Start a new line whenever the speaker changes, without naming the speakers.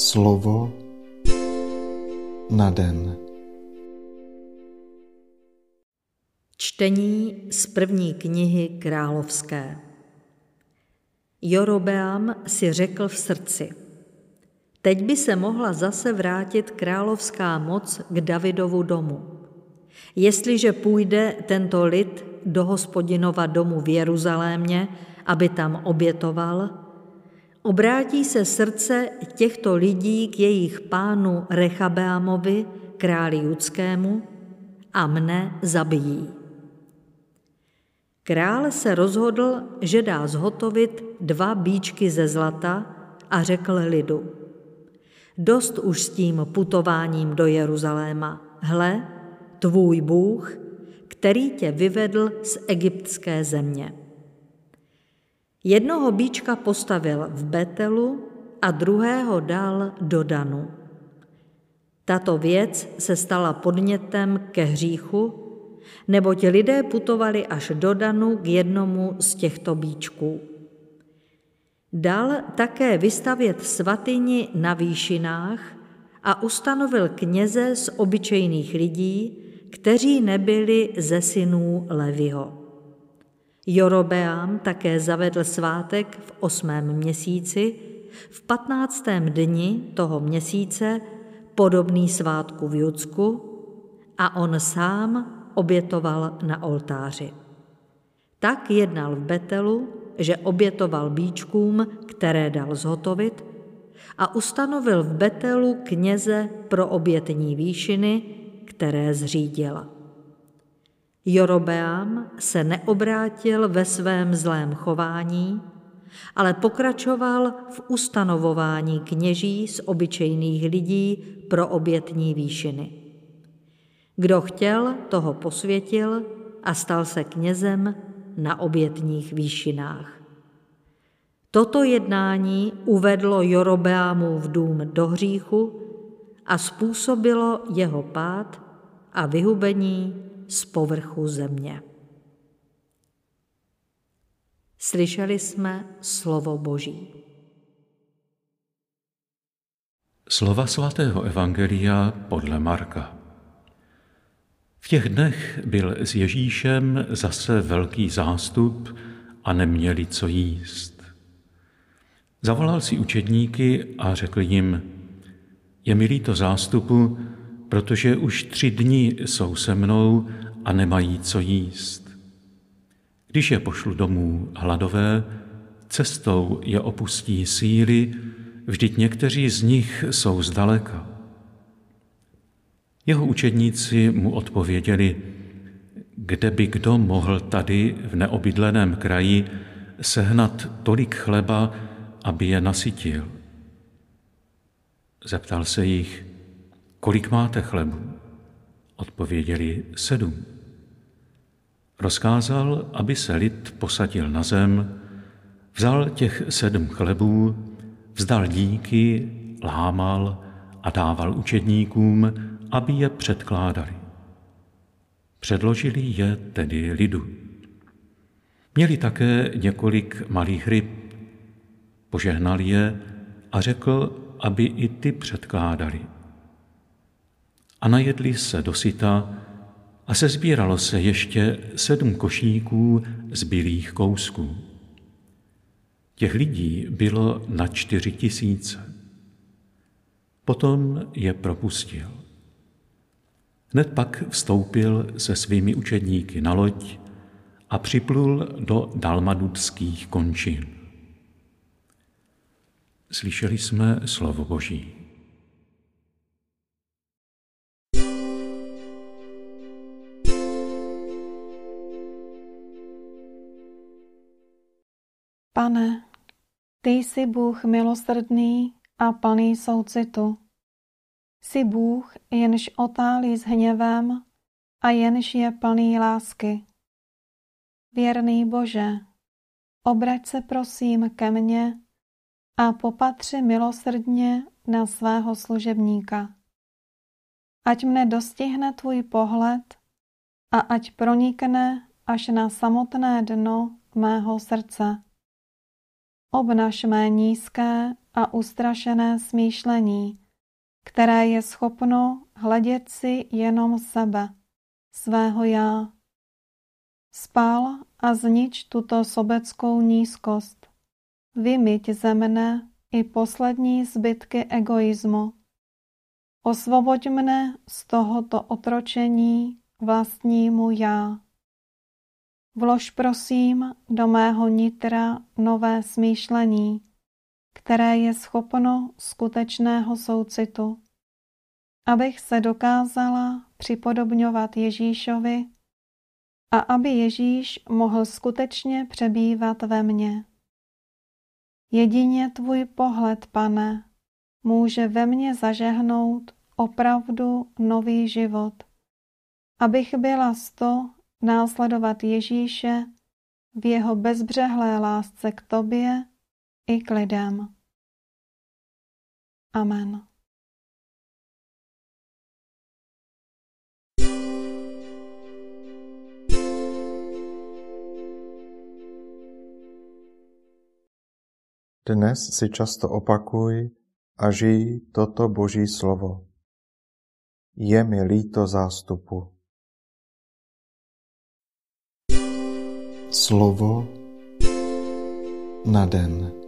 Slovo na den.
Čtení z první knihy královské. Jorobeam si řekl v srdci, teď by se mohla zase vrátit královská moc k Davidovu domu. Jestliže půjde tento lid do hospodinova domu v Jeruzalémě, aby tam obětoval, Obrátí se srdce těchto lidí k jejich pánu Rechabeamovi, králi judskému, a mne zabijí. Král se rozhodl, že dá zhotovit dva bíčky ze zlata a řekl lidu. Dost už s tím putováním do Jeruzaléma. Hle, tvůj Bůh, který tě vyvedl z egyptské země. Jednoho bíčka postavil v Betelu a druhého dal do Danu. Tato věc se stala podnětem ke hříchu, neboť lidé putovali až do Danu k jednomu z těchto bíčků. Dal také vystavět svatyni na výšinách a ustanovil kněze z obyčejných lidí, kteří nebyli ze synů Leviho. Jorobeám také zavedl svátek v osmém měsíci, v patnáctém dni toho měsíce, podobný svátku v Judsku, a on sám obětoval na oltáři. Tak jednal v Betelu, že obětoval bíčkům, které dal zhotovit, a ustanovil v Betelu kněze pro obětní výšiny, které zřídila. Jorobeám se neobrátil ve svém zlém chování, ale pokračoval v ustanovování kněží z obyčejných lidí pro obětní výšiny. Kdo chtěl, toho posvětil a stal se knězem na obětních výšinách. Toto jednání uvedlo Jorobeámu v dům do hříchu a způsobilo jeho pád a vyhubení z povrchu země. Slyšeli jsme slovo Boží.
Slova svatého Evangelia podle Marka. V těch dnech byl s Ježíšem zase velký zástup a neměli co jíst. Zavolal si učedníky a řekl jim, je mi líto zástupu, protože už tři dny jsou se mnou a nemají co jíst. Když je pošlu domů hladové, cestou je opustí síly, vždyť někteří z nich jsou zdaleka. Jeho učedníci mu odpověděli, kde by kdo mohl tady v neobydleném kraji sehnat tolik chleba, aby je nasytil. Zeptal se jich, kolik máte chlebu? Odpověděli sedm. Rozkázal, aby se lid posadil na zem, vzal těch sedm chlebů, vzdal díky, lámal a dával učedníkům, aby je předkládali. Předložili je tedy lidu. Měli také několik malých ryb. Požehnal je a řekl, aby i ty předkládali a najedli se dosyta a sezbíralo se ještě sedm košíků zbylých kousků. Těch lidí bylo na čtyři tisíce. Potom je propustil. Hned pak vstoupil se svými učedníky na loď a připlul do dalmadudských končin. Slyšeli jsme slovo Boží.
Pane, ty jsi Bůh milosrdný a plný soucitu. Jsi Bůh, jenž otálí s hněvem a jenž je plný lásky. Věrný Bože, obrať se prosím ke mně a popatři milosrdně na svého služebníka. Ať mne dostihne tvůj pohled a ať pronikne až na samotné dno mého srdce Obnaž mé nízké a ustrašené smýšlení, které je schopno hledět si jenom sebe, svého já. Spál a znič tuto sobeckou nízkost. Vymyť ze mne i poslední zbytky egoismu. Osvoboď mne z tohoto otročení vlastnímu já. Vlož prosím do mého nitra nové smýšlení, které je schopno skutečného soucitu, abych se dokázala připodobňovat Ježíšovi a aby Ježíš mohl skutečně přebývat ve mně. Jedině tvůj pohled, pane, může ve mně zažehnout opravdu nový život, abych byla sto následovat Ježíše v jeho bezbřehlé lásce k tobě i k lidem. Amen.
Dnes si často opakuj a žij toto Boží slovo. Je mi líto zástupu. Slovo na den.